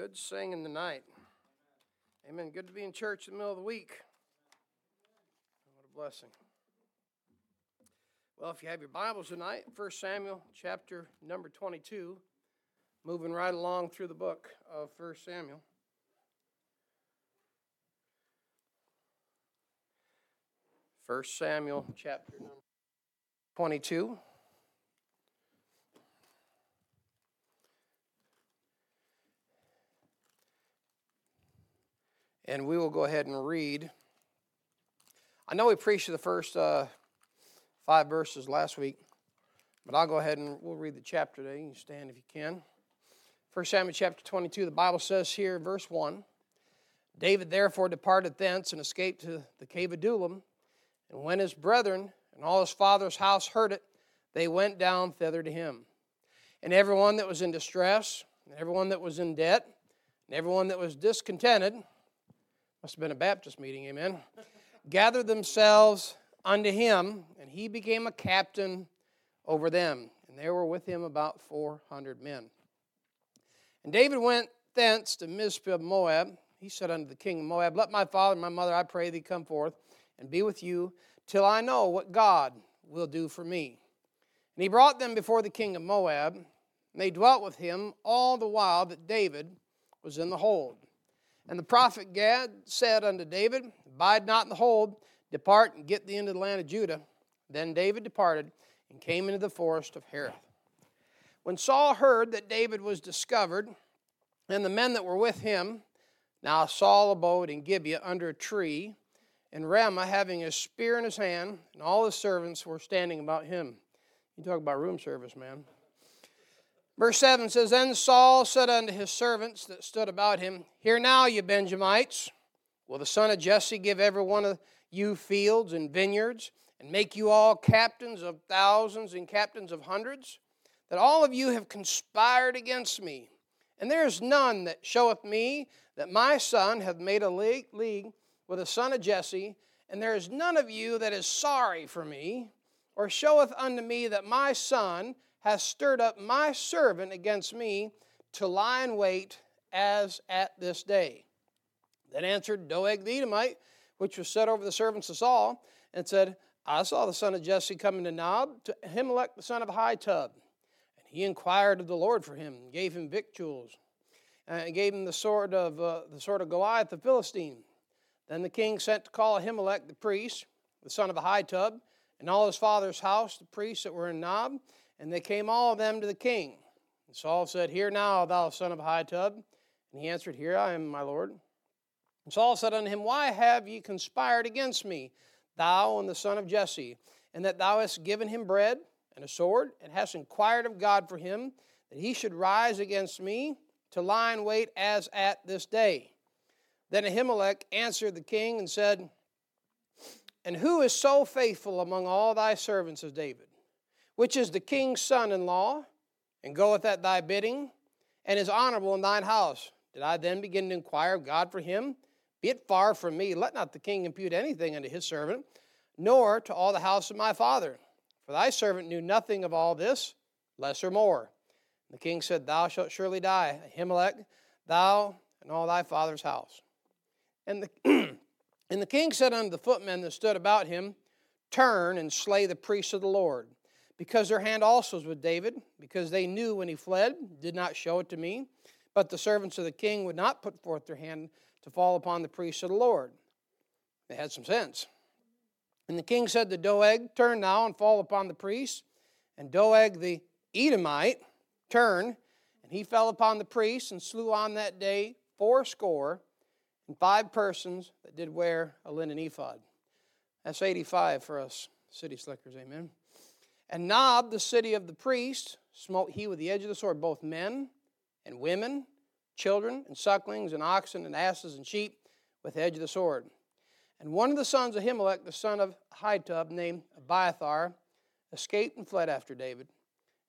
Good singing tonight. Amen. Good to be in church in the middle of the week. What a blessing. Well, if you have your Bibles tonight, 1 Samuel chapter number 22, moving right along through the book of 1 Samuel. First Samuel chapter number 22. And we will go ahead and read. I know we preached the first uh, five verses last week, but I'll go ahead and we'll read the chapter today. You can stand if you can. 1 Samuel chapter 22, the Bible says here, verse 1 David therefore departed thence and escaped to the cave of Adullam. And when his brethren and all his father's house heard it, they went down thither to him. And everyone that was in distress, and everyone that was in debt, and everyone that was discontented, must have been a Baptist meeting, amen. Gathered themselves unto him, and he became a captain over them. And there were with him about 400 men. And David went thence to Mizpeh of Moab. He said unto the king of Moab, Let my father and my mother, I pray thee, come forth and be with you till I know what God will do for me. And he brought them before the king of Moab, and they dwelt with him all the while that David was in the hold. And the prophet Gad said unto David, Abide not in the hold, depart and get thee into the land of Judah. Then David departed and came into the forest of Hereth. When Saul heard that David was discovered, and the men that were with him, now Saul abode in Gibeah under a tree, and Ramah having a spear in his hand, and all his servants were standing about him. You talk about room service, man. Verse 7 says, Then Saul said unto his servants that stood about him, Hear now, you Benjamites, will the son of Jesse give every one of you fields and vineyards, and make you all captains of thousands and captains of hundreds? That all of you have conspired against me. And there is none that showeth me that my son hath made a league with the son of Jesse, and there is none of you that is sorry for me, or showeth unto me that my son has stirred up my servant against me to lie in wait as at this day. Then answered Doeg the Edomite, which was set over the servants of Saul, and said, I saw the son of Jesse coming to Nob, to Ahimelech the son of Ahitub. And he inquired of the Lord for him, and gave him victuals, and gave him the sword of uh, the sword of Goliath the Philistine. Then the king sent to call Ahimelech the priest, the son of Ahitub, and all his father's house, the priests that were in Nob, and they came all of them to the king. And Saul said, Hear now, thou son of Ahitub. And he answered, Here I am, my lord. And Saul said unto him, Why have ye conspired against me, thou and the son of Jesse, and that thou hast given him bread and a sword, and hast inquired of God for him, that he should rise against me to lie in wait as at this day? Then Ahimelech answered the king and said, And who is so faithful among all thy servants as David? Which is the king's son in law, and goeth at thy bidding, and is honorable in thine house. Did I then begin to inquire of God for him? Be it far from me, let not the king impute anything unto his servant, nor to all the house of my father. For thy servant knew nothing of all this, less or more. The king said, Thou shalt surely die, Ahimelech, thou and all thy father's house. And the, and the king said unto the footmen that stood about him, Turn and slay the priests of the Lord because their hand also was with David, because they knew when he fled, did not show it to me. But the servants of the king would not put forth their hand to fall upon the priests of the Lord. They had some sense. And the king said to Doeg, Turn now and fall upon the priests. And Doeg the Edomite turned, and he fell upon the priests and slew on that day fourscore and five persons that did wear a linen ephod. That's 85 for us city slickers, amen. And Nob, the city of the priests, smote he with the edge of the sword both men and women, children and sucklings and oxen and asses and sheep with the edge of the sword. And one of the sons of Ahimelech, the son of Ahitub, named Abiathar, escaped and fled after David.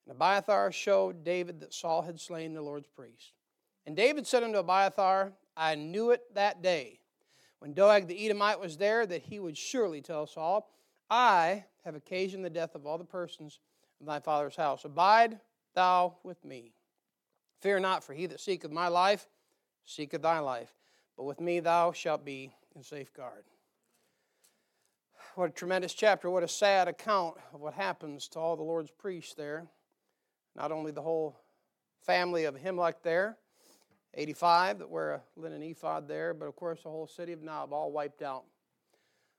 And Abiathar showed David that Saul had slain the Lord's priest. And David said unto Abiathar, I knew it that day, when Doeg the Edomite was there, that he would surely tell Saul, I have occasioned the death of all the persons of thy father's house. Abide thou with me. Fear not, for he that seeketh my life seeketh thy life. But with me thou shalt be in safeguard. What a tremendous chapter. What a sad account of what happens to all the Lord's priests there. Not only the whole family of Ahimelech there, 85 that wear a linen ephod there, but of course the whole city of Nob all wiped out.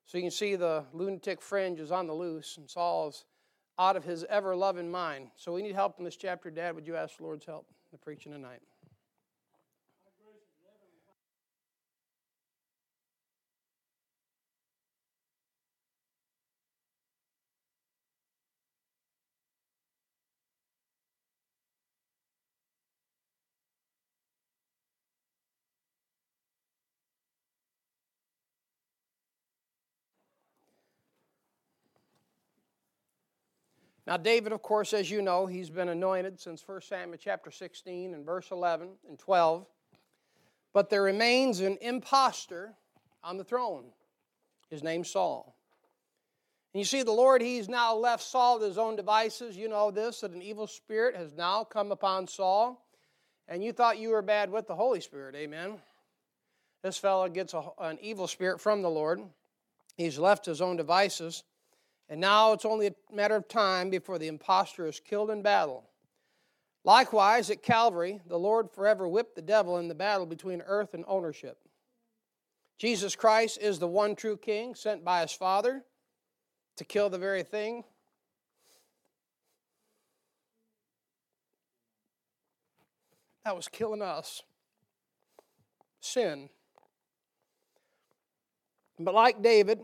So you can see the lunatic fringe is on the loose, and Saul's out of his ever loving mind. So we need help in this chapter. Dad, would you ask the Lord's help in the preaching tonight? Now, David, of course, as you know, he's been anointed since 1 Samuel chapter 16 and verse 11 and 12. But there remains an impostor on the throne. His name's Saul. And you see, the Lord, he's now left Saul to his own devices. You know this, that an evil spirit has now come upon Saul. And you thought you were bad with the Holy Spirit. Amen. This fellow gets a, an evil spirit from the Lord. He's left his own devices. And now it's only a matter of time before the impostor is killed in battle. Likewise, at Calvary, the Lord forever whipped the devil in the battle between earth and ownership. Jesus Christ is the one true King sent by his Father to kill the very thing that was killing us sin. But like David,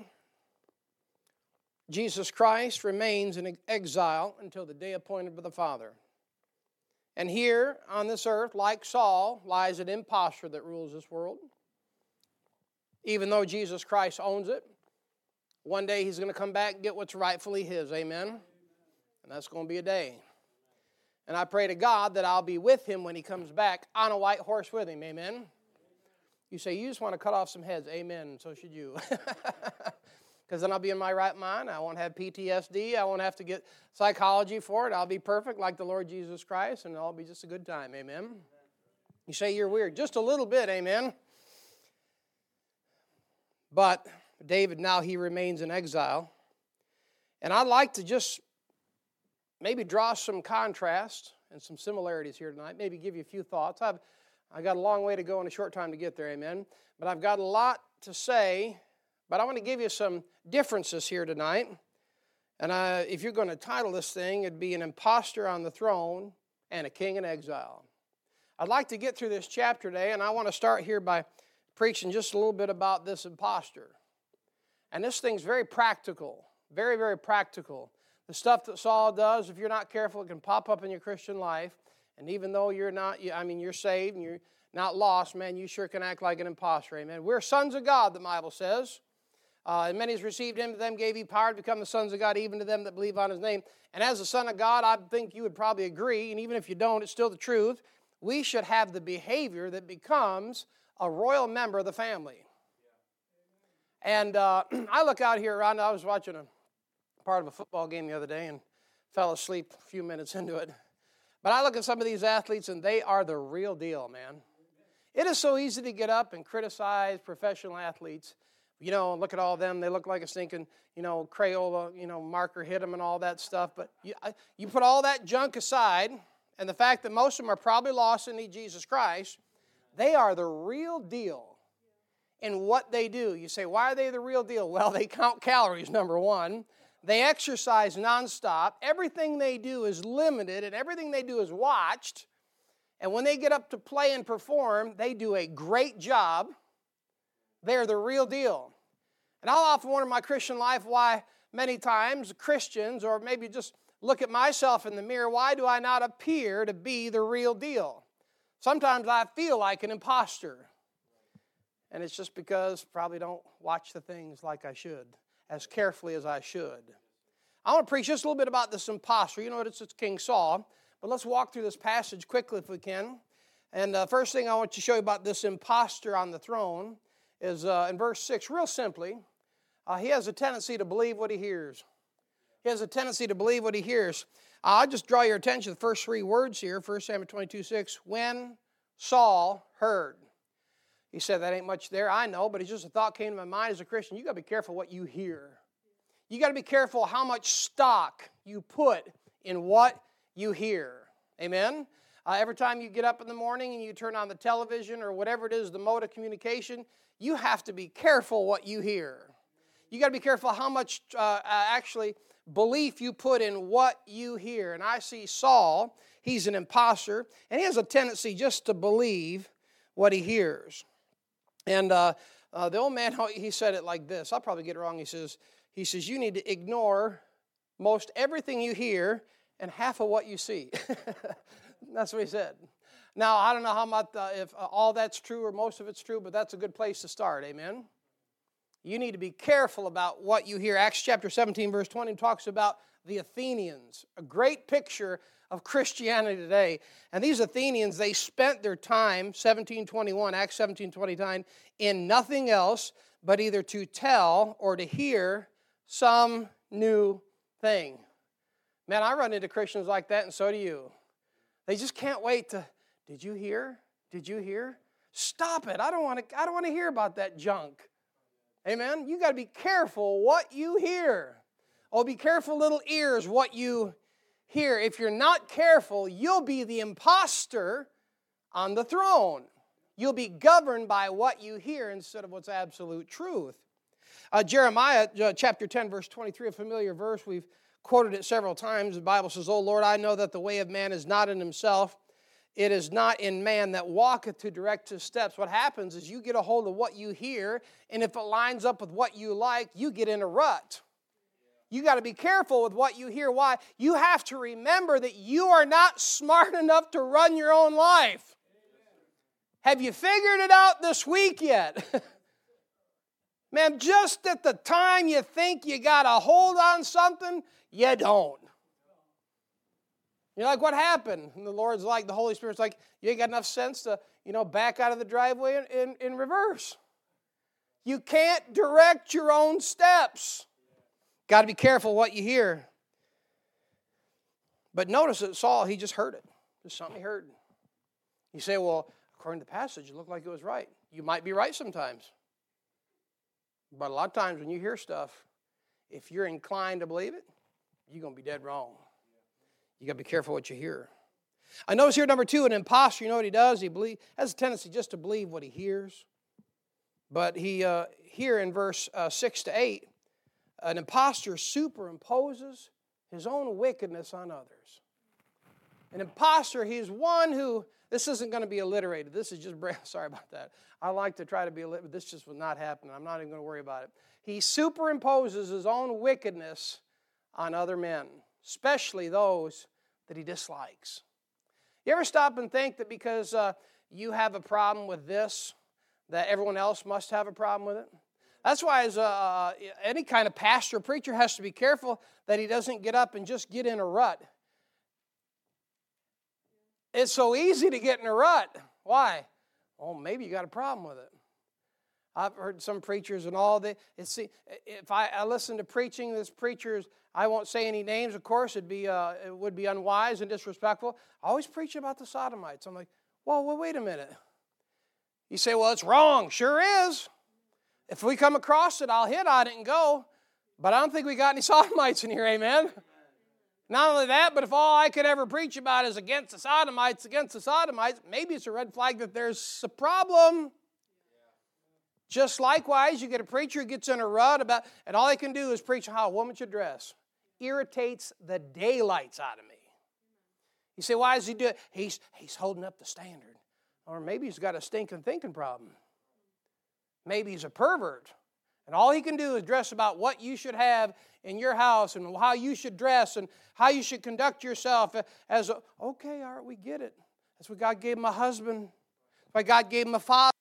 Jesus Christ remains in exile until the day appointed by the Father. And here on this earth, like Saul, lies an impostor that rules this world. Even though Jesus Christ owns it, one day he's going to come back and get what's rightfully his. Amen? And that's going to be a day. And I pray to God that I'll be with him when he comes back on a white horse with him. Amen? You say, you just want to cut off some heads. Amen. So should you. because then I'll be in my right mind. I won't have PTSD. I won't have to get psychology for it. I'll be perfect like the Lord Jesus Christ, and it'll be just a good time. Amen. You say you're weird. Just a little bit. Amen. But David, now he remains in exile. And I'd like to just maybe draw some contrast and some similarities here tonight, maybe give you a few thoughts. I've I've got a long way to go and a short time to get there, amen. But I've got a lot to say but I want to give you some differences here tonight. And I, if you're going to title this thing, it'd be An Impostor on the Throne and a King in Exile. I'd like to get through this chapter today, and I want to start here by preaching just a little bit about this impostor. And this thing's very practical, very, very practical. The stuff that Saul does, if you're not careful, it can pop up in your Christian life. And even though you're not, I mean, you're saved and you're not lost, man, you sure can act like an impostor. Amen. We're sons of God, the Bible says. Uh, and many has received him, to them gave he power to become the sons of God, even to them that believe on his name. And as a son of God, I think you would probably agree, and even if you don't, it's still the truth. We should have the behavior that becomes a royal member of the family. And uh, I look out here around, I was watching a part of a football game the other day and fell asleep a few minutes into it. But I look at some of these athletes, and they are the real deal, man. It is so easy to get up and criticize professional athletes you know, look at all them. They look like a stinking, you know, Crayola, you know, marker hit them and all that stuff. But you, you put all that junk aside, and the fact that most of them are probably lost and need Jesus Christ, they are the real deal in what they do. You say, why are they the real deal? Well, they count calories, number one. They exercise nonstop. Everything they do is limited, and everything they do is watched. And when they get up to play and perform, they do a great job. They're the real deal. And I'll often wonder in my Christian life why many times Christians, or maybe just look at myself in the mirror, why do I not appear to be the real deal? Sometimes I feel like an imposter. And it's just because probably don't watch the things like I should, as carefully as I should. I want to preach just a little bit about this impostor. You know, it's, it's King Saul. But let's walk through this passage quickly if we can. And the uh, first thing I want to show you about this impostor on the throne is uh, in verse 6, real simply, uh, he has a tendency to believe what he hears. He has a tendency to believe what he hears. I'll just draw your attention to the first three words here 1 Samuel 22 6. When Saul heard. He said, That ain't much there. I know, but it's just a thought came to my mind as a Christian. You got to be careful what you hear. You got to be careful how much stock you put in what you hear. Amen? Uh, every time you get up in the morning and you turn on the television or whatever it is, the mode of communication, you have to be careful what you hear. You got to be careful how much uh, uh, actually belief you put in what you hear. And I see Saul, he's an impostor, and he has a tendency just to believe what he hears. And uh, uh, the old man, he said it like this. I'll probably get it wrong. He says, he says, you need to ignore most everything you hear and half of what you see. that's what he said. Now, I don't know how much, uh, if uh, all that's true or most of it's true, but that's a good place to start. Amen. You need to be careful about what you hear. Acts chapter 17, verse 20 talks about the Athenians, a great picture of Christianity today. And these Athenians, they spent their time, 1721, Acts 1729, in nothing else but either to tell or to hear some new thing. Man, I run into Christians like that, and so do you. They just can't wait to, did you hear? Did you hear? Stop it. I don't want to I don't want to hear about that junk. Amen. You got to be careful what you hear. Oh, be careful, little ears, what you hear. If you're not careful, you'll be the impostor on the throne. You'll be governed by what you hear instead of what's absolute truth. Uh, Jeremiah uh, chapter 10, verse 23, a familiar verse. We've quoted it several times. The Bible says, Oh Lord, I know that the way of man is not in himself. It is not in man that walketh to direct his steps. What happens is you get a hold of what you hear, and if it lines up with what you like, you get in a rut. You got to be careful with what you hear. Why? You have to remember that you are not smart enough to run your own life. Have you figured it out this week yet? Man, just at the time you think you got a hold on something, you don't. You're like, what happened? And the Lord's like, the Holy Spirit's like, you ain't got enough sense to, you know, back out of the driveway in, in, in reverse. You can't direct your own steps. Got to be careful what you hear. But notice that Saul, he just heard it. Just something he heard. You say, well, according to the passage, it looked like it was right. You might be right sometimes. But a lot of times when you hear stuff, if you're inclined to believe it, you're going to be dead wrong. You got to be careful what you hear. I notice here, number two, an impostor, you know what he does? He believe, has a tendency just to believe what he hears. But he, uh, here in verse uh, 6 to 8, an impostor superimposes his own wickedness on others. An impostor, he's one who, this isn't going to be alliterated. This is just, sorry about that. I like to try to be alliterated, this just was not happening. I'm not even going to worry about it. He superimposes his own wickedness on other men, especially those that he dislikes. You ever stop and think that because uh, you have a problem with this, that everyone else must have a problem with it? That's why, as any kind of pastor or preacher has to be careful that he doesn't get up and just get in a rut. It's so easy to get in a rut. Why? Well, maybe you got a problem with it. I've heard some preachers and all that. It's, if I, I listen to preaching, this preachers, I won't say any names, of course, it'd be, uh, it would be unwise and disrespectful. I always preach about the sodomites. I'm like, well, well, wait a minute. You say, well, it's wrong. Sure is. If we come across it, I'll hit on it and go. But I don't think we got any sodomites in here, amen? Not only that, but if all I could ever preach about is against the sodomites, against the sodomites, maybe it's a red flag that there's a problem. Just likewise, you get a preacher who gets in a rut about, and all he can do is preach how a woman should dress. Irritates the daylights out of me. You say, why does he do it? He's, he's holding up the standard. Or maybe he's got a stinking thinking problem. Maybe he's a pervert. And all he can do is dress about what you should have in your house and how you should dress and how you should conduct yourself as a, okay, all right, we get it. That's what God gave him a husband. That's why God gave him a father.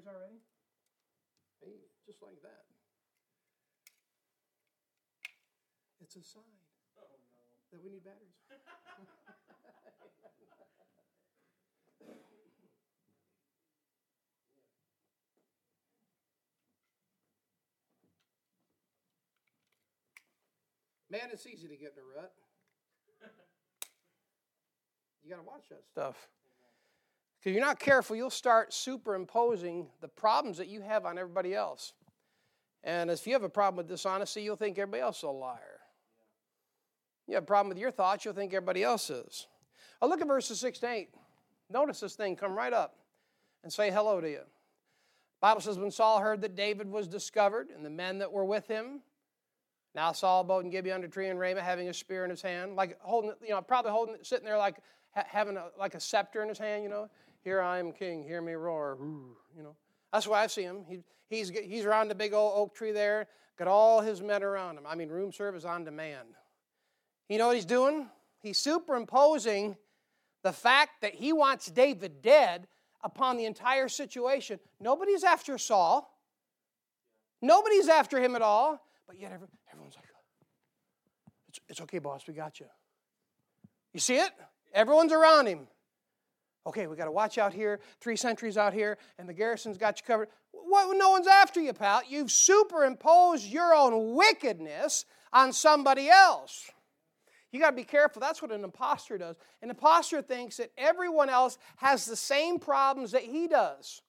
Need batteries already? Hey, just like that. It's a sign that we need batteries. Man, it's easy to get in a rut. You got to watch that stuff. Because you're not careful, you'll start superimposing the problems that you have on everybody else. And if you have a problem with dishonesty, you'll think everybody else is a liar. You have a problem with your thoughts, you'll think everybody else is. Oh, look at verses 6 to 8. Notice this thing come right up and say hello to you. Bible says when Saul heard that David was discovered and the men that were with him, now Saul abode in Gibeon under tree and Ramah, having a spear in his hand, like holding, you know, probably holding, sitting there like having a, like a scepter in his hand, you know. Here I am king, hear me roar, you know. That's why I see him. He, he's, he's around the big old oak tree there, got all his men around him. I mean, room service on demand. You know what he's doing? He's superimposing the fact that he wants David dead upon the entire situation. Nobody's after Saul. Nobody's after him at all. But yet everyone's like, it's, it's okay, boss, we got you. You see it? Everyone's around him. Okay, we got to watch out here, three sentries out here, and the garrison's got you covered. What, no one's after you, pal. You've superimposed your own wickedness on somebody else. You got to be careful. That's what an impostor does. An impostor thinks that everyone else has the same problems that he does.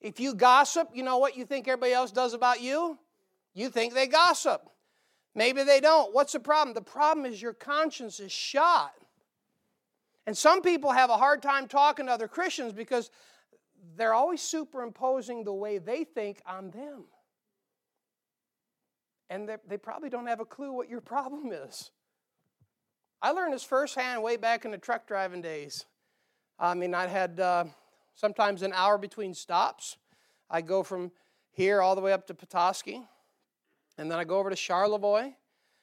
If you gossip, you know what you think everybody else does about you? You think they gossip. Maybe they don't. What's the problem? The problem is your conscience is shot. And some people have a hard time talking to other Christians because they're always superimposing the way they think on them. And they probably don't have a clue what your problem is. I learned this firsthand way back in the truck driving days. I mean, I had uh, sometimes an hour between stops. I go from here all the way up to Petoskey, and then I go over to Charlevoix,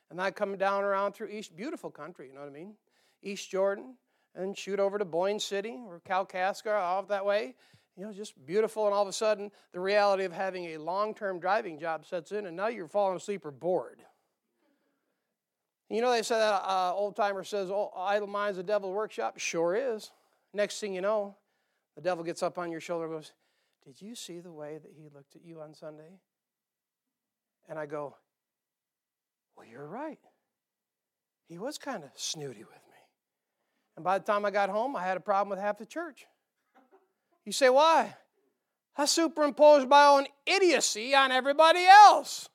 and then I come down around through East, beautiful country, you know what I mean? East Jordan, and shoot over to Boyne City or Kalkaska, off that way. You know, just beautiful, and all of a sudden, the reality of having a long term driving job sets in, and now you're falling asleep or bored. You know, they say that uh, old timer says, oh, idle mind's the devil's workshop. Sure is. Next thing you know, the devil gets up on your shoulder and goes, Did you see the way that he looked at you on Sunday? And I go, Well, you're right. He was kind of snooty with me. And by the time I got home, I had a problem with half the church. You say, Why? I superimposed my own idiocy on everybody else.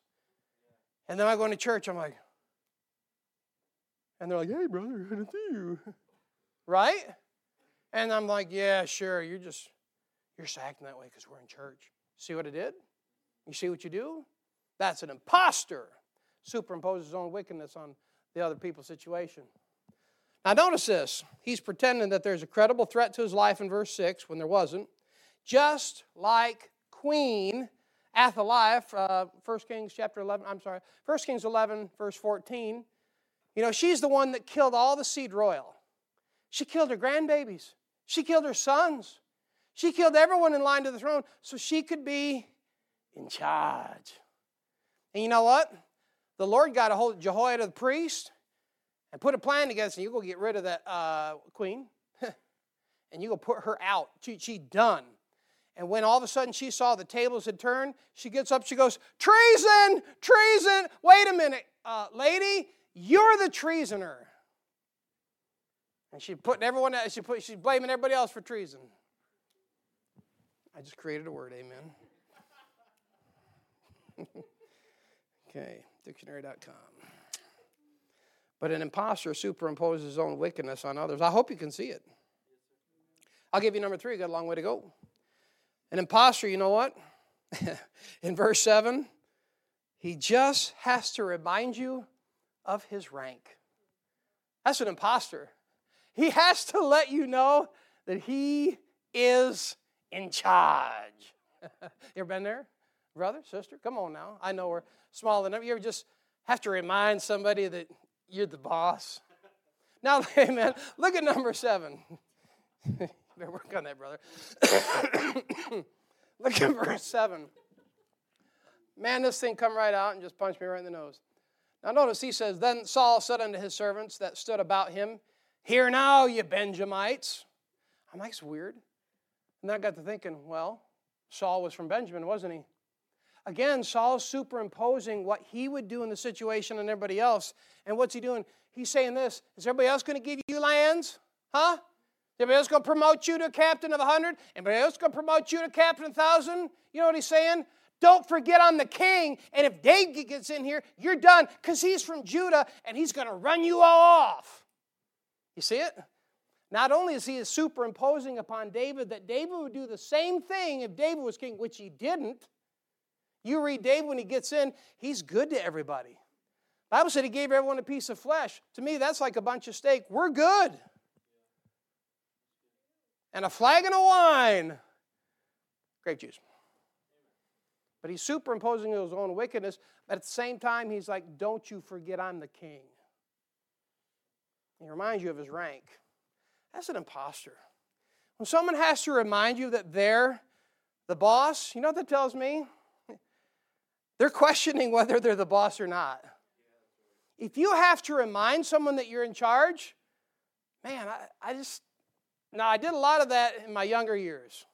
And then I go into church, I'm like, and they're like, hey, brother, to see you. Right? And I'm like, yeah, sure. You're just, you're just acting that way because we're in church. See what it did? You see what you do? That's an impostor. Superimposes his own wickedness on the other people's situation. Now, notice this. He's pretending that there's a credible threat to his life in verse 6 when there wasn't. Just like Queen Athaliah, uh, 1 Kings chapter 11, I'm sorry, 1 Kings 11, verse 14. You know, she's the one that killed all the seed royal. She killed her grandbabies. She killed her sons. She killed everyone in line to the throne so she could be in charge. And you know what? The Lord got a hold of Jehoiada the priest and put a plan together. and you go get rid of that uh, queen and you go put her out. She, she done. And when all of a sudden she saw the tables had turned, she gets up, she goes, Treason! Treason! Wait a minute, uh, lady, you're the treasoner. And she putting everyone else, she put, she's blaming everybody else for treason. I just created a word, amen. okay, dictionary.com. But an impostor superimposes his own wickedness on others. I hope you can see it. I'll give you number three, you got a long way to go. An impostor, you know what? In verse 7, he just has to remind you of his rank. That's an impostor. He has to let you know that he is in charge. you ever been there? Brother, sister? Come on now. I know we're small enough. You ever just have to remind somebody that you're the boss? Now, amen. Look at number seven. better work on that, brother. Look at verse seven. Man, this thing come right out and just punch me right in the nose. Now, notice he says, Then Saul said unto his servants that stood about him, Hear now, ye Benjamites. I'm like, it's weird. And I got to thinking, well, Saul was from Benjamin, wasn't he? Again, Saul's superimposing what he would do in the situation on everybody else. And what's he doing? He's saying this Is everybody else going to give you lands? Huh? Anybody else going to promote you to captain of a hundred? Anybody else going to promote you to captain of a thousand? You know what he's saying? Don't forget I'm the king. And if David gets in here, you're done because he's from Judah and he's going to run you all off. You see it? Not only is he superimposing upon David that David would do the same thing if David was king, which he didn't. You read David when he gets in, he's good to everybody. Bible said he gave everyone a piece of flesh. To me, that's like a bunch of steak. We're good. And a flagon of wine. Grape juice. But he's superimposing his own wickedness, but at the same time, he's like, Don't you forget I'm the king. He reminds you of his rank. That's an impostor. When someone has to remind you that they're the boss, you know what that tells me? They're questioning whether they're the boss or not. If you have to remind someone that you're in charge, man, I, I just, now I did a lot of that in my younger years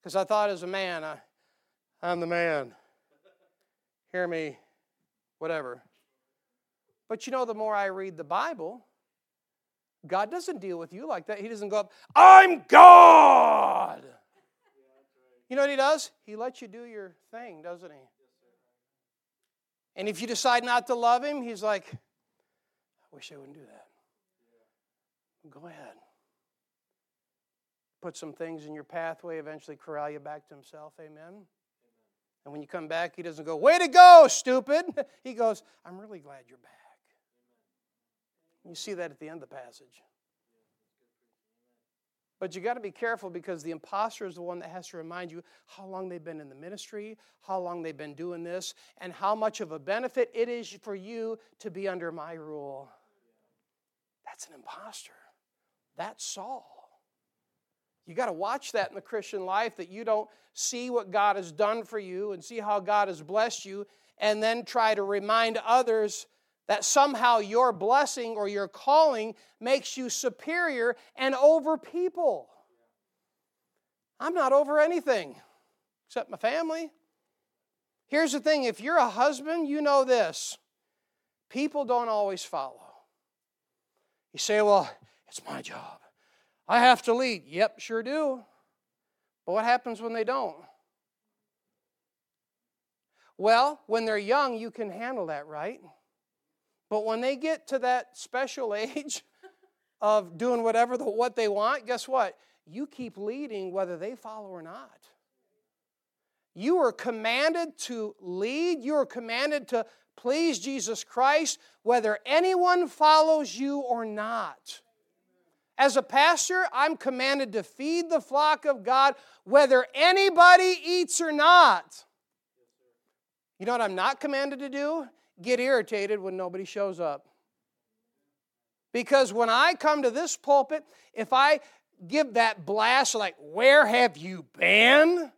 because I thought as a man, I, I'm the man. Hear me, whatever. But you know, the more I read the Bible, God doesn't deal with you like that. He doesn't go up, I'm God. You know what He does? He lets you do your thing, doesn't He? And if you decide not to love Him, He's like, I wish I wouldn't do that. Go ahead. Put some things in your pathway, eventually corral you back to Himself. Amen. And when you come back, He doesn't go, Way to go, stupid. He goes, I'm really glad you're back. You see that at the end of the passage. But you got to be careful because the impostor is the one that has to remind you how long they've been in the ministry, how long they've been doing this, and how much of a benefit it is for you to be under my rule. That's an impostor. That's Saul. You got to watch that in the Christian life that you don't see what God has done for you and see how God has blessed you and then try to remind others that somehow your blessing or your calling makes you superior and over people. I'm not over anything except my family. Here's the thing if you're a husband, you know this people don't always follow. You say, well, it's my job. I have to lead. Yep, sure do. But what happens when they don't? Well, when they're young, you can handle that, right? But when they get to that special age of doing whatever the, what they want, guess what? You keep leading whether they follow or not. You are commanded to lead, you are commanded to please Jesus Christ, whether anyone follows you or not. As a pastor, I'm commanded to feed the flock of God whether anybody eats or not. You know what I'm not commanded to do? Get irritated when nobody shows up. Because when I come to this pulpit, if I give that blast like, Where have you been?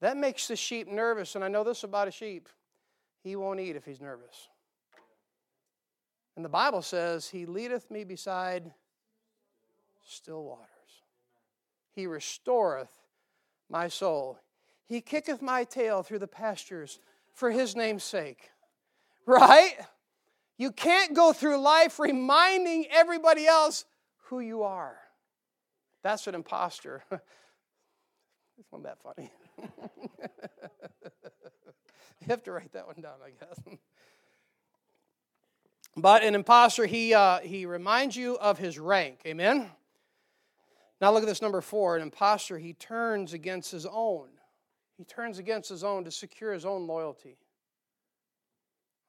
That makes the sheep nervous. And I know this about a sheep he won't eat if he's nervous. And the Bible says, He leadeth me beside still waters. He restoreth my soul. He kicketh my tail through the pastures for his name's sake. Right? You can't go through life reminding everybody else who you are. That's an imposter. It's not that funny. you have to write that one down, I guess. But an imposter, he, uh, he reminds you of his rank. Amen? Now look at this number four. An impostor, he turns against his own. He turns against his own to secure his own loyalty.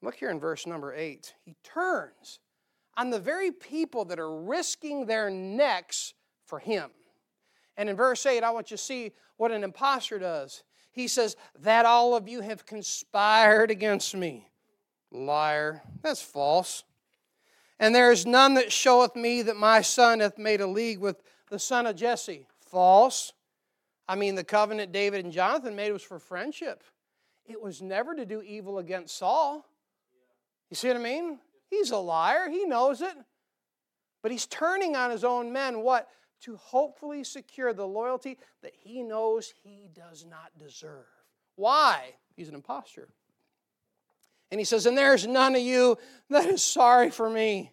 Look here in verse number eight. He turns on the very people that are risking their necks for him. And in verse 8, I want you to see what an impostor does. He says, That all of you have conspired against me. Liar. That's false. And there is none that showeth me that my son hath made a league with the son of Jesse. False. I mean, the covenant David and Jonathan made was for friendship, it was never to do evil against Saul. You see what I mean? He's a liar, he knows it. But he's turning on his own men what? To hopefully secure the loyalty that he knows he does not deserve. Why? He's an impostor. And he says, And there's none of you that is sorry for me.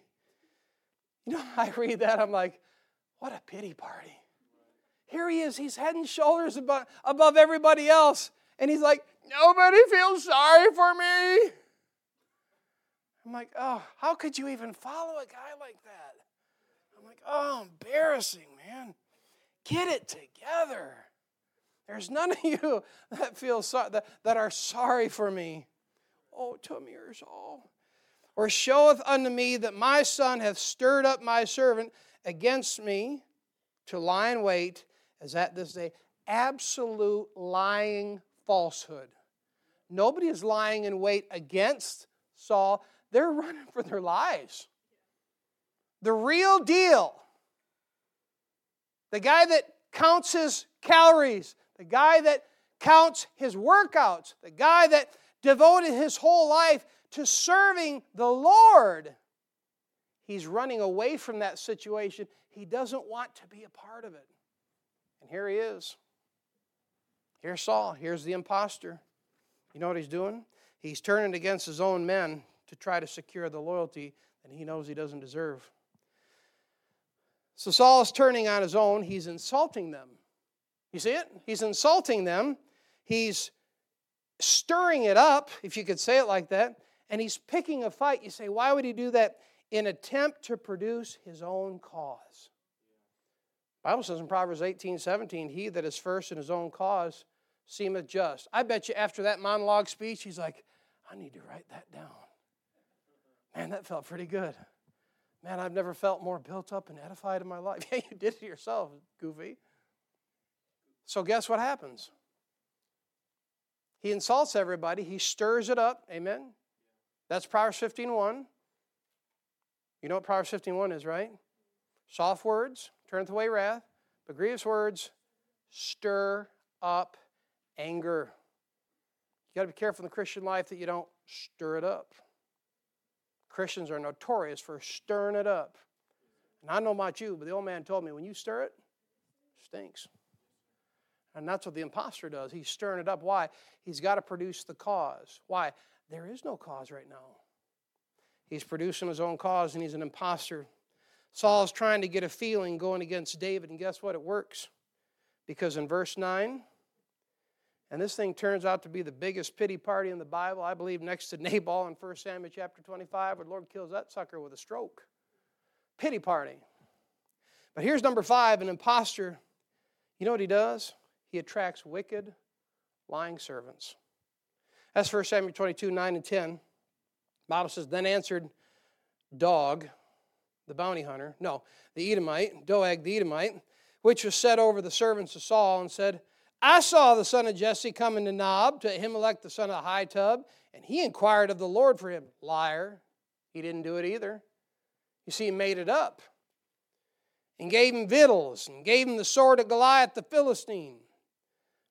You know, I read that, I'm like, What a pity party. Here he is, he's head and shoulders above, above everybody else. And he's like, Nobody feels sorry for me. I'm like, oh, how could you even follow a guy like that? I'm like, oh, embarrassing, man. Get it together. There's none of you that feel so, that, that are sorry for me. Oh, Tamir's all. Or showeth unto me that my son hath stirred up my servant against me to lie in wait, as at this day. Absolute lying falsehood. Nobody is lying in wait against Saul. They're running for their lives. The real deal. The guy that counts his calories, the guy that counts his workouts, the guy that devoted his whole life to serving the Lord. He's running away from that situation. He doesn't want to be a part of it. And here he is. Here's Saul. Here's the impostor. You know what he's doing? He's turning against his own men to try to secure the loyalty that he knows he doesn't deserve. So Saul is turning on his own. He's insulting them. You see it? He's insulting them. He's stirring it up, if you could say it like that, and he's picking a fight. You say, why would he do that? In attempt to produce his own cause. Bible says in Proverbs 18, 17, he that is first in his own cause seemeth just. I bet you after that monologue speech, he's like, I need to write that down. Man, that felt pretty good. Man, I've never felt more built up and edified in my life. Yeah, you did it yourself, goofy. So, guess what happens? He insults everybody, he stirs it up. Amen? That's Proverbs 15.1. You know what Proverbs 15.1 is, right? Soft words turneth away wrath, but grievous words stir up anger. You got to be careful in the Christian life that you don't stir it up. Christians are notorious for stirring it up. And I know about you, but the old man told me when you stir it, it stinks. And that's what the impostor does. He's stirring it up. Why? He's got to produce the cause. Why? There is no cause right now. He's producing his own cause and he's an impostor. Saul's trying to get a feeling going against David, and guess what? It works. Because in verse 9, and this thing turns out to be the biggest pity party in the Bible, I believe, next to Nabal in 1 Samuel chapter 25, where the Lord kills that sucker with a stroke. Pity party. But here's number five an impostor. You know what he does? He attracts wicked, lying servants. That's 1 Samuel 22, 9 and 10. The Bible says, Then answered Dog, the bounty hunter, no, the Edomite, Doeg the Edomite, which was set over the servants of Saul, and said, I saw the son of Jesse coming to Nob, to Ahimelech the son of Ahitub, and he inquired of the Lord for him. Liar. He didn't do it either. You see, he made it up. And gave him victuals, and gave him the sword of Goliath the Philistine.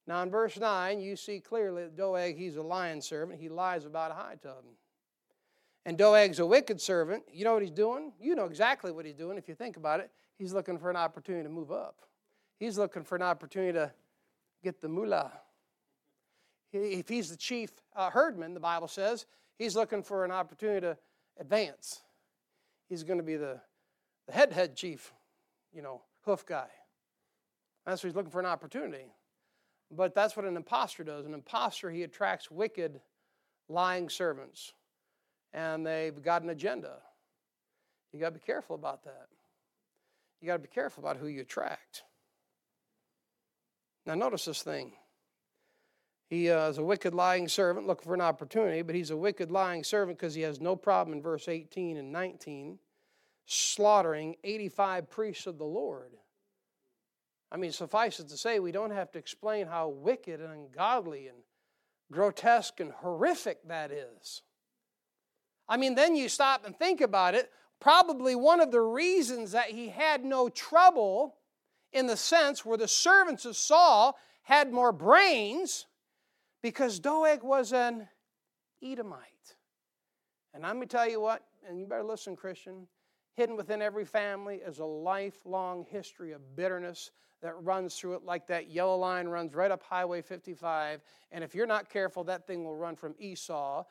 Now, in verse 9, you see clearly that Doeg, he's a lion servant. He lies about Ahitub. And Doeg's a wicked servant. You know what he's doing? You know exactly what he's doing if you think about it. He's looking for an opportunity to move up, he's looking for an opportunity to get the moolah. If he's the chief uh, herdman, the Bible says, he's looking for an opportunity to advance. He's going to be the, the head head chief, you know, hoof guy. That's what he's looking for an opportunity. But that's what an impostor does. An impostor, he attracts wicked, lying servants. And they've got an agenda. You got to be careful about that. You got to be careful about who you attract. Now, notice this thing. He uh, is a wicked, lying servant looking for an opportunity, but he's a wicked, lying servant because he has no problem in verse 18 and 19 slaughtering 85 priests of the Lord. I mean, suffice it to say, we don't have to explain how wicked and ungodly and grotesque and horrific that is. I mean, then you stop and think about it. Probably one of the reasons that he had no trouble in the sense where the servants of Saul had more brains because Doeg was an Edomite. And let me tell you what, and you better listen, Christian, hidden within every family is a lifelong history of bitterness that runs through it like that yellow line runs right up Highway 55. And if you're not careful, that thing will run from Esau,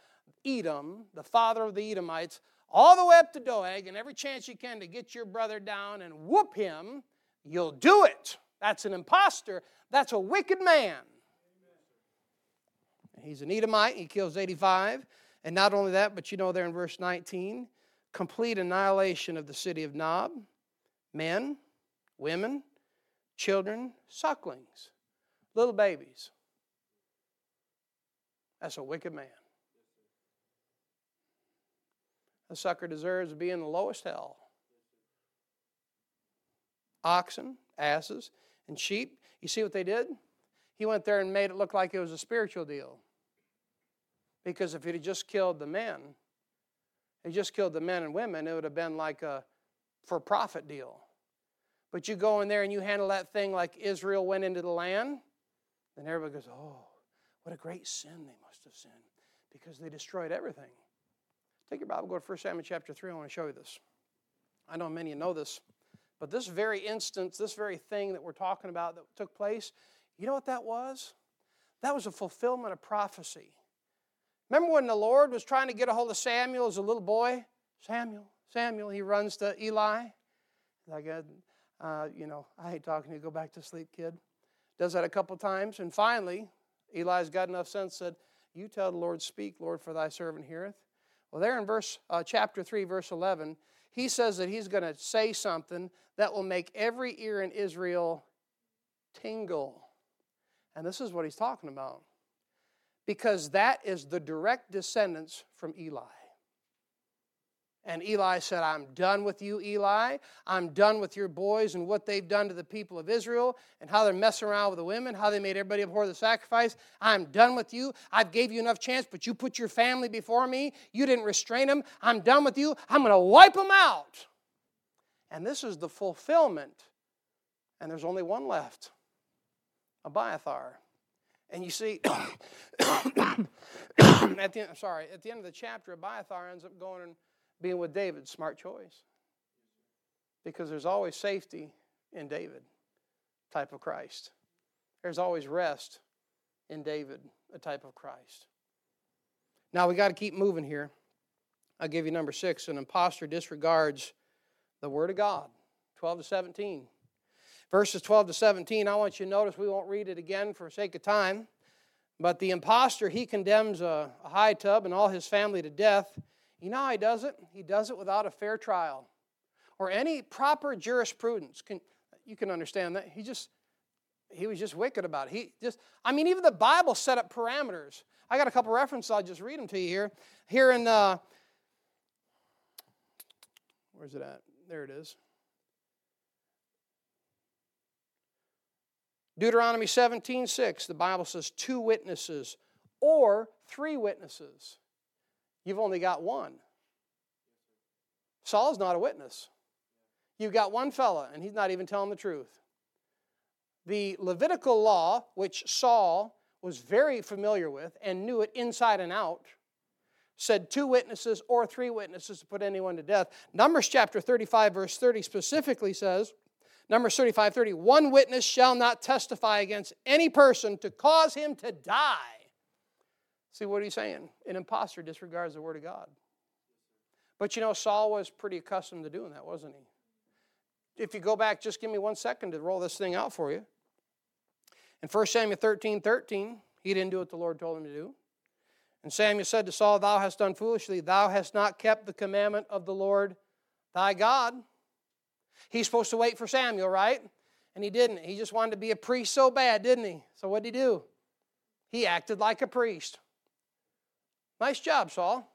Edom, the father of the Edomites, all the way up to Doeg, and every chance you can to get your brother down and whoop him you'll do it. That's an impostor. That's a wicked man. He's an Edomite. He kills 85. And not only that, but you know there in verse 19, complete annihilation of the city of Nob, men, women, children, sucklings, little babies. That's a wicked man. The sucker deserves to be in the lowest hell. Oxen, asses, and sheep. You see what they did? He went there and made it look like it was a spiritual deal. Because if he'd just killed the men, he just killed the men and women, it would have been like a for profit deal. But you go in there and you handle that thing like Israel went into the land, then everybody goes, Oh, what a great sin they must have sinned because they destroyed everything. Take your Bible, go to 1 Samuel chapter 3. I want to show you this. I know many of you know this, but this very instance, this very thing that we're talking about that took place, you know what that was? That was a fulfillment of prophecy. Remember when the Lord was trying to get a hold of Samuel as a little boy? Samuel, Samuel, he runs to Eli. Like, uh, uh, you know, I hate talking to you, go back to sleep, kid. Does that a couple times. And finally, Eli's got enough sense, said, You tell the Lord, speak, Lord, for thy servant heareth. Well, there in verse uh, chapter 3, verse 11, he says that he's going to say something that will make every ear in Israel tingle. And this is what he's talking about. Because that is the direct descendants from Eli. And Eli said, I'm done with you, Eli. I'm done with your boys and what they've done to the people of Israel and how they're messing around with the women, how they made everybody abhor the sacrifice. I'm done with you. I've gave you enough chance, but you put your family before me. You didn't restrain them. I'm done with you. I'm going to wipe them out. And this is the fulfillment. And there's only one left Abiathar. And you see, at the sorry, at the end of the chapter, Abiathar ends up going and being with David, smart choice. Because there's always safety in David, type of Christ. There's always rest in David, a type of Christ. Now we got to keep moving here. I'll give you number six. An impostor disregards the Word of God. 12 to 17. Verses 12 to 17, I want you to notice, we won't read it again for sake of time. But the impostor, he condemns a, Ahitub and all his family to death. You know how he does it? He does it without a fair trial or any proper jurisprudence. Can, you can understand that. He just, he was just wicked about it. He just, I mean, even the Bible set up parameters. I got a couple references. I'll just read them to you here. Here in, uh, where's it at? There it is. Deuteronomy 17 6, the Bible says two witnesses or three witnesses. You've only got one. Saul's not a witness. You've got one fella, and he's not even telling the truth. The Levitical law, which Saul was very familiar with and knew it inside and out, said two witnesses or three witnesses to put anyone to death. Numbers chapter 35, verse 30 specifically says, Numbers 35, 30, one witness shall not testify against any person to cause him to die. See what he's saying? An impostor disregards the word of God. But you know, Saul was pretty accustomed to doing that, wasn't he? If you go back, just give me one second to roll this thing out for you. In 1 Samuel 13, 13, he didn't do what the Lord told him to do. And Samuel said to Saul, Thou hast done foolishly. Thou hast not kept the commandment of the Lord thy God. He's supposed to wait for Samuel, right? And he didn't. He just wanted to be a priest so bad, didn't he? So what did he do? He acted like a priest. Nice job, Saul.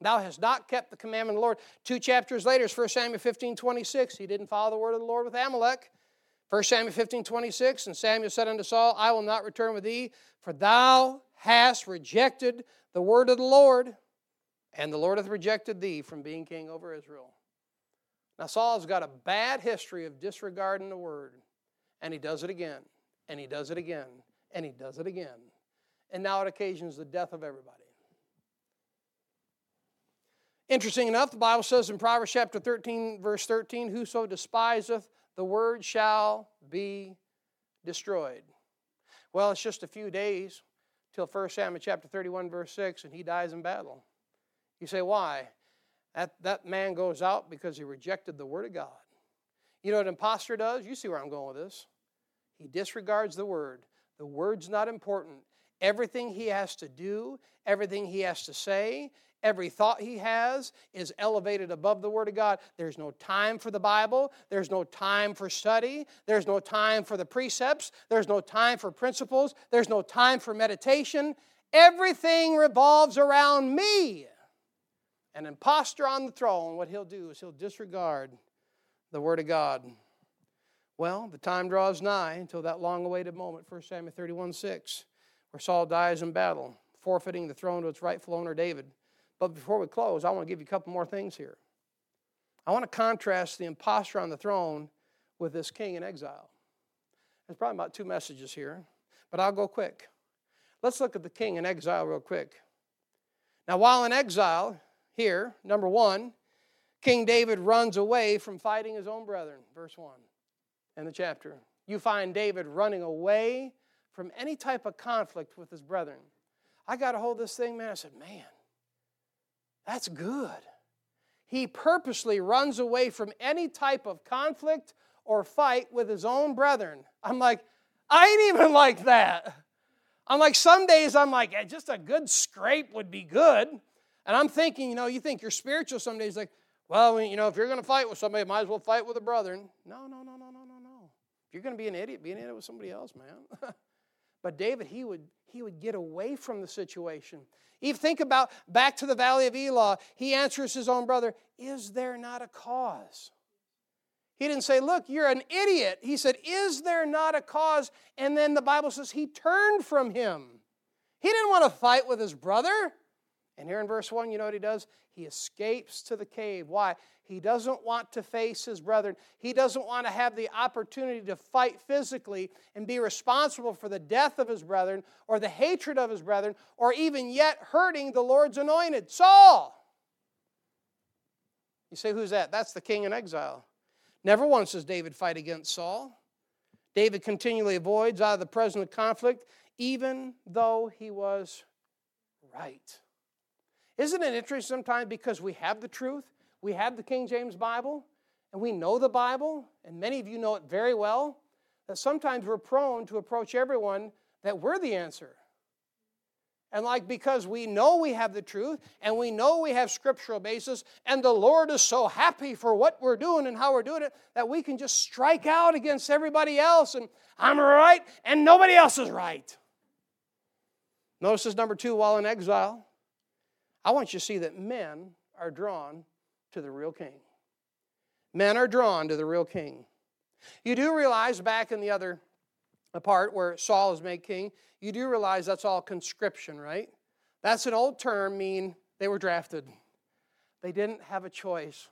Thou hast not kept the commandment of the Lord. Two chapters later, it's 1 Samuel 15, 26. He didn't follow the word of the Lord with Amalek. 1 Samuel 15, 26. And Samuel said unto Saul, I will not return with thee, for thou hast rejected the word of the Lord, and the Lord hath rejected thee from being king over Israel. Now, Saul's got a bad history of disregarding the word, and he does it again, and he does it again, and he does it again. And now it occasions the death of everybody. Interesting enough, the Bible says in Proverbs chapter 13, verse 13, Whoso despiseth the word shall be destroyed. Well, it's just a few days till 1 Samuel chapter 31, verse 6, and he dies in battle. You say, why? That, that man goes out because he rejected the Word of God. You know what an impostor does? You see where I'm going with this. He disregards the word. The word's not important. Everything he has to do, everything he has to say, every thought he has is elevated above the Word of God. There's no time for the Bible. There's no time for study. There's no time for the precepts. There's no time for principles. There's no time for meditation. Everything revolves around me. An impostor on the throne, what he'll do is he'll disregard the Word of God. Well, the time draws nigh until that long awaited moment, 1 Samuel 31 6, where Saul dies in battle, forfeiting the throne to its rightful owner, David. But before we close, I want to give you a couple more things here. I want to contrast the impostor on the throne with this king in exile. There's probably about two messages here, but I'll go quick. Let's look at the king in exile real quick. Now, while in exile, here, number one, King David runs away from fighting his own brethren, verse 1 in the chapter. You find David running away from any type of conflict with his brethren. I got a hold of this thing, man. I said, man, that's good. He purposely runs away from any type of conflict or fight with his own brethren. I'm like, I ain't even like that. I'm like, some days I'm like, just a good scrape would be good. And I'm thinking, you know, you think you're spiritual some days, like, well, you know, if you're going to fight with somebody, might as well fight with a brother. No, no, no, no, no, no, no. If you're going to be an idiot, be an idiot with somebody else, man. but David, he would, he would get away from the situation. Even think about back to the valley of Elah. He answers his own brother, Is there not a cause? He didn't say, Look, you're an idiot. He said, Is there not a cause? And then the Bible says he turned from him. He didn't want to fight with his brother. And here in verse 1, you know what he does? He escapes to the cave. Why? He doesn't want to face his brethren. He doesn't want to have the opportunity to fight physically and be responsible for the death of his brethren or the hatred of his brethren or even yet hurting the Lord's anointed, Saul. You say, who's that? That's the king in exile. Never once does David fight against Saul. David continually avoids out of the present conflict, even though he was right. Isn't it interesting sometimes because we have the truth, we have the King James Bible, and we know the Bible, and many of you know it very well, that sometimes we're prone to approach everyone that we're the answer. And like because we know we have the truth and we know we have scriptural basis, and the Lord is so happy for what we're doing and how we're doing it that we can just strike out against everybody else and I'm right and nobody else is right. Notice this number two while in exile. I want you to see that men are drawn to the real king. Men are drawn to the real king. You do realize back in the other part where Saul is made king, you do realize that's all conscription, right? That's an old term, mean they were drafted. They didn't have a choice.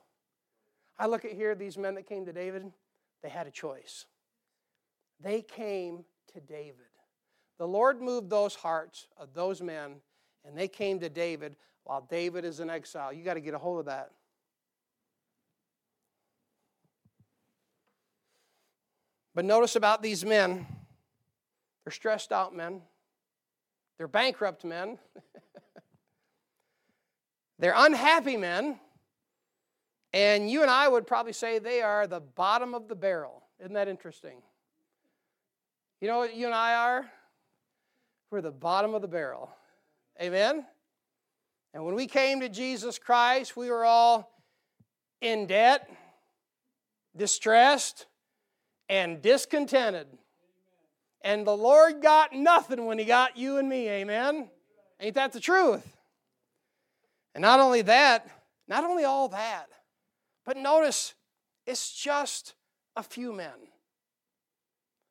I look at here, these men that came to David, they had a choice. They came to David. The Lord moved those hearts of those men, and they came to David while David is in exile. You got to get a hold of that. But notice about these men they're stressed out men. They're bankrupt men. They're unhappy men. And you and I would probably say they are the bottom of the barrel. Isn't that interesting? You know what you and I are? We're the bottom of the barrel. Amen? And when we came to Jesus Christ, we were all in debt, distressed, and discontented. And the Lord got nothing when He got you and me, amen? Ain't that the truth? And not only that, not only all that, but notice it's just a few men.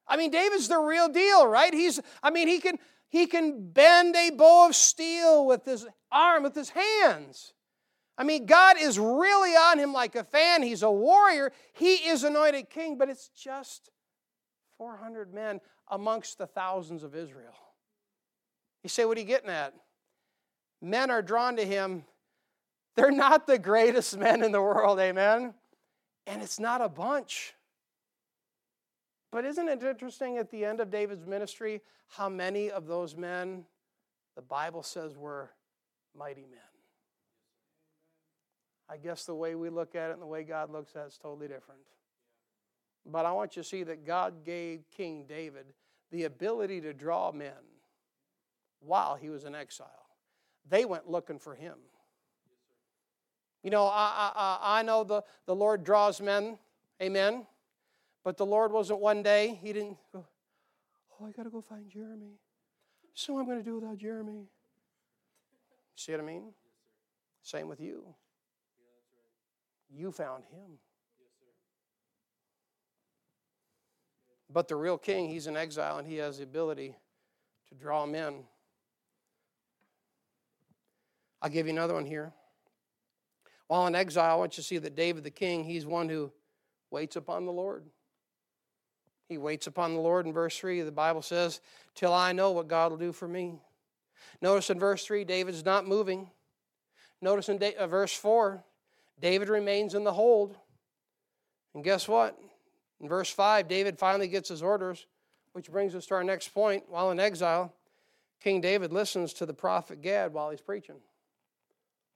I mean, David's the real deal, right? He's, I mean, he can he can bend a bow of steel with his arm, with his hands. I mean, God is really on him like a fan. He's a warrior. He is anointed king, but it's just 400 men amongst the thousands of Israel. You say, what are you getting at? Men are drawn to him. They're not the greatest men in the world, amen? And it's not a bunch. But isn't it interesting at the end of David's ministry how many of those men the Bible says were mighty men? I guess the way we look at it and the way God looks at it is totally different. But I want you to see that God gave King David the ability to draw men while he was in exile. They went looking for him. You know, I, I, I know the, the Lord draws men, amen. But the Lord wasn't one day, He didn't go, oh, I got to go find Jeremy. So I'm going to do without Jeremy. See what I mean? Same with you. You found him. But the real king, he's in exile and he has the ability to draw men. I'll give you another one here. While in exile, I want you to see that David the king, he's one who waits upon the Lord. He waits upon the Lord in verse 3. The Bible says, Till I know what God will do for me. Notice in verse 3, David's not moving. Notice in uh, verse 4, David remains in the hold. And guess what? In verse 5, David finally gets his orders, which brings us to our next point. While in exile, King David listens to the prophet Gad while he's preaching.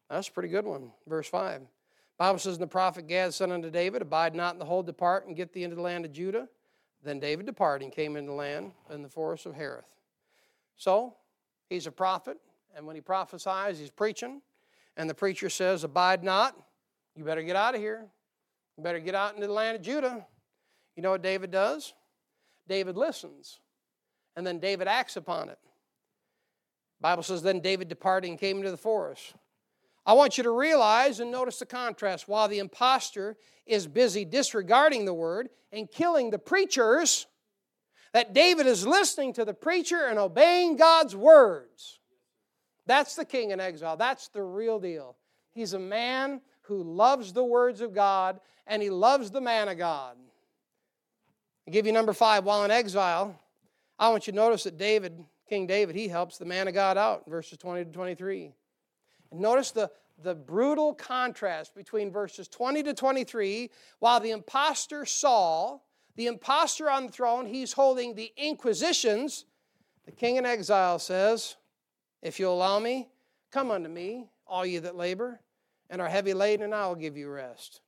That's a pretty good one. Verse 5. Bible says, And the prophet Gad said unto David, Abide not in the hold, depart and get thee into the land of Judah. Then David departed and came into the land in the forest of Hereth. So, he's a prophet, and when he prophesies, he's preaching, and the preacher says, Abide not, you better get out of here. You better get out into the land of Judah. You know what David does? David listens, and then David acts upon it. Bible says, Then David departed and came into the forest. I want you to realize and notice the contrast. While the impostor is busy disregarding the word and killing the preachers, that David is listening to the preacher and obeying God's words. That's the king in exile. That's the real deal. He's a man who loves the words of God and he loves the man of God. i give you number five. While in exile, I want you to notice that David, King David, he helps the man of God out verses 20 to 23. And notice the, the brutal contrast between verses 20 to 23. While the impostor Saul, the impostor on the throne, he's holding the inquisitions, the king in exile says, If you'll allow me, come unto me, all ye that labor and are heavy laden, and I will give you rest.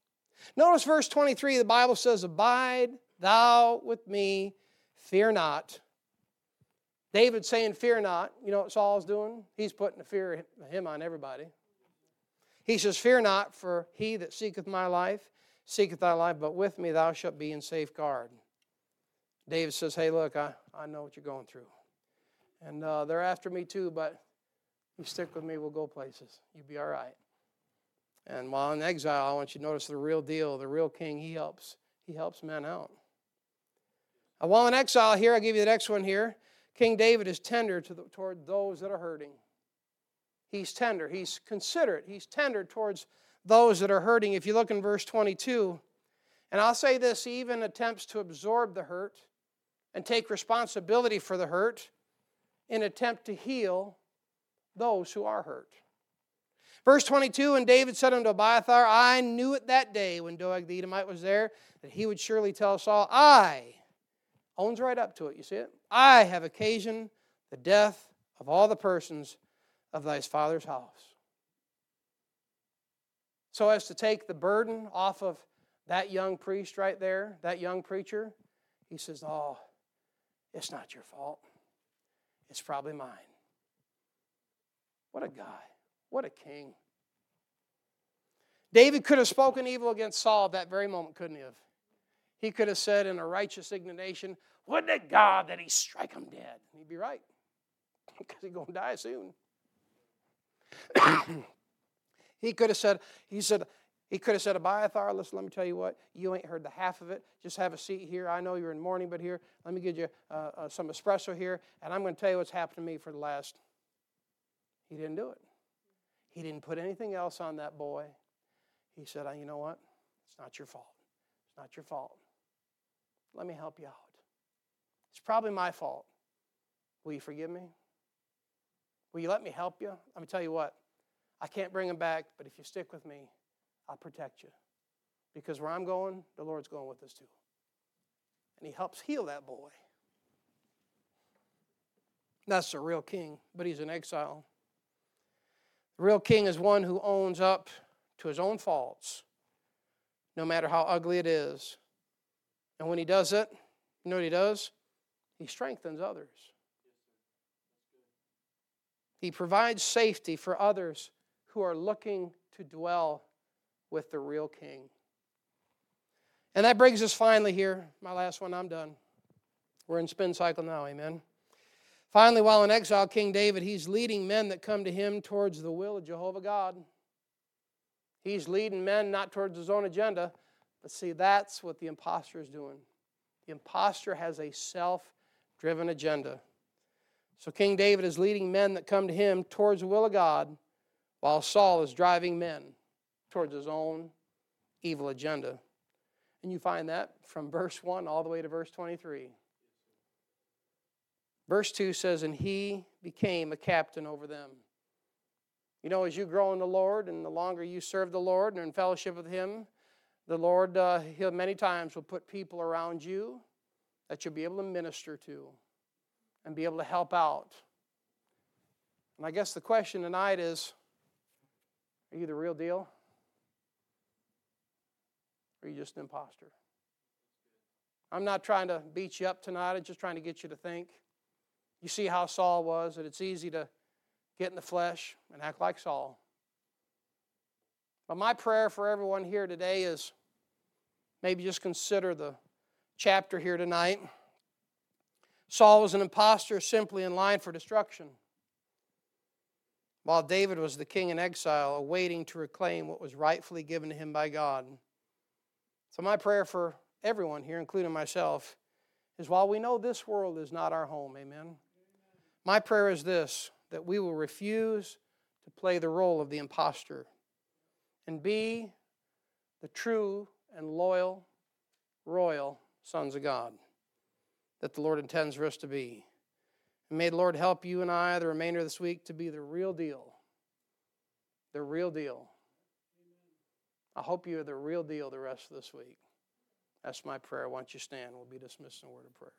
Notice verse 23, the Bible says, Abide thou with me, fear not. David saying, Fear not. You know what Saul's doing? He's putting the fear of him on everybody. He says, Fear not, for he that seeketh my life seeketh thy life, but with me thou shalt be in safeguard. David says, Hey, look, I, I know what you're going through. And uh, they're after me too, but you stick with me, we'll go places. You'll be all right. And while in exile, I want you to notice the real deal, the real king, he helps. He helps men out. While in exile here, I'll give you the next one here. King David is tender to the, toward those that are hurting. He's tender. He's considerate. He's tender towards those that are hurting. If you look in verse 22, and I'll say this, even attempts to absorb the hurt and take responsibility for the hurt in attempt to heal those who are hurt. Verse 22 And David said unto Abiathar, I knew it that day when Doeg the Edomite was there that he would surely tell Saul, I, owns right up to it, you see it? I have occasioned the death of all the persons of thy father's house. So as to take the burden off of that young priest right there, that young preacher, he says, Oh, it's not your fault. It's probably mine. What a guy. What a king. David could have spoken evil against Saul at that very moment, couldn't he have? He could have said in a righteous indignation, Would to God that he strike him dead. He'd be right, because he's going to die soon. he could have said, he said, he could have said, Abiathar, listen, let me tell you what, you ain't heard the half of it. Just have a seat here. I know you're in mourning, but here, let me give you uh, uh, some espresso here, and I'm going to tell you what's happened to me for the last. He didn't do it. He didn't put anything else on that boy. He said, You know what? It's not your fault. It's not your fault. Let me help you out. It's probably my fault. Will you forgive me? Will you let me help you? Let me tell you what. I can't bring him back, but if you stick with me, I'll protect you. Because where I'm going, the Lord's going with us too. And he helps heal that boy. That's the real king, but he's in exile. The real king is one who owns up to his own faults, no matter how ugly it is, And when he does it, you know what he does? He strengthens others. He provides safety for others who are looking to dwell with the real king. And that brings us finally here, my last one, I'm done. We're in spin cycle now, amen. Finally, while in exile, King David, he's leading men that come to him towards the will of Jehovah God. He's leading men not towards his own agenda, but see, that's what the impostor is doing. The impostor has a self driven agenda. So King David is leading men that come to him towards the will of God, while Saul is driving men towards his own evil agenda. And you find that from verse 1 all the way to verse 23. Verse 2 says, And he became a captain over them. You know, as you grow in the Lord and the longer you serve the Lord and in fellowship with Him, the Lord, uh, He'll many times will put people around you that you'll be able to minister to and be able to help out. And I guess the question tonight is are you the real deal? Or are you just an imposter? I'm not trying to beat you up tonight, I'm just trying to get you to think. You see how Saul was, that it's easy to get in the flesh and act like Saul. But my prayer for everyone here today is maybe just consider the chapter here tonight. Saul was an impostor simply in line for destruction, while David was the king in exile, awaiting to reclaim what was rightfully given to him by God. So, my prayer for everyone here, including myself, is while we know this world is not our home, amen, my prayer is this that we will refuse to play the role of the impostor and be the true and loyal, royal sons of God that the Lord intends for us to be. And may the Lord help you and I the remainder of this week to be the real deal. The real deal. I hope you're the real deal the rest of this week. That's my prayer. Why don't you stand? We'll be dismissed in a word of prayer.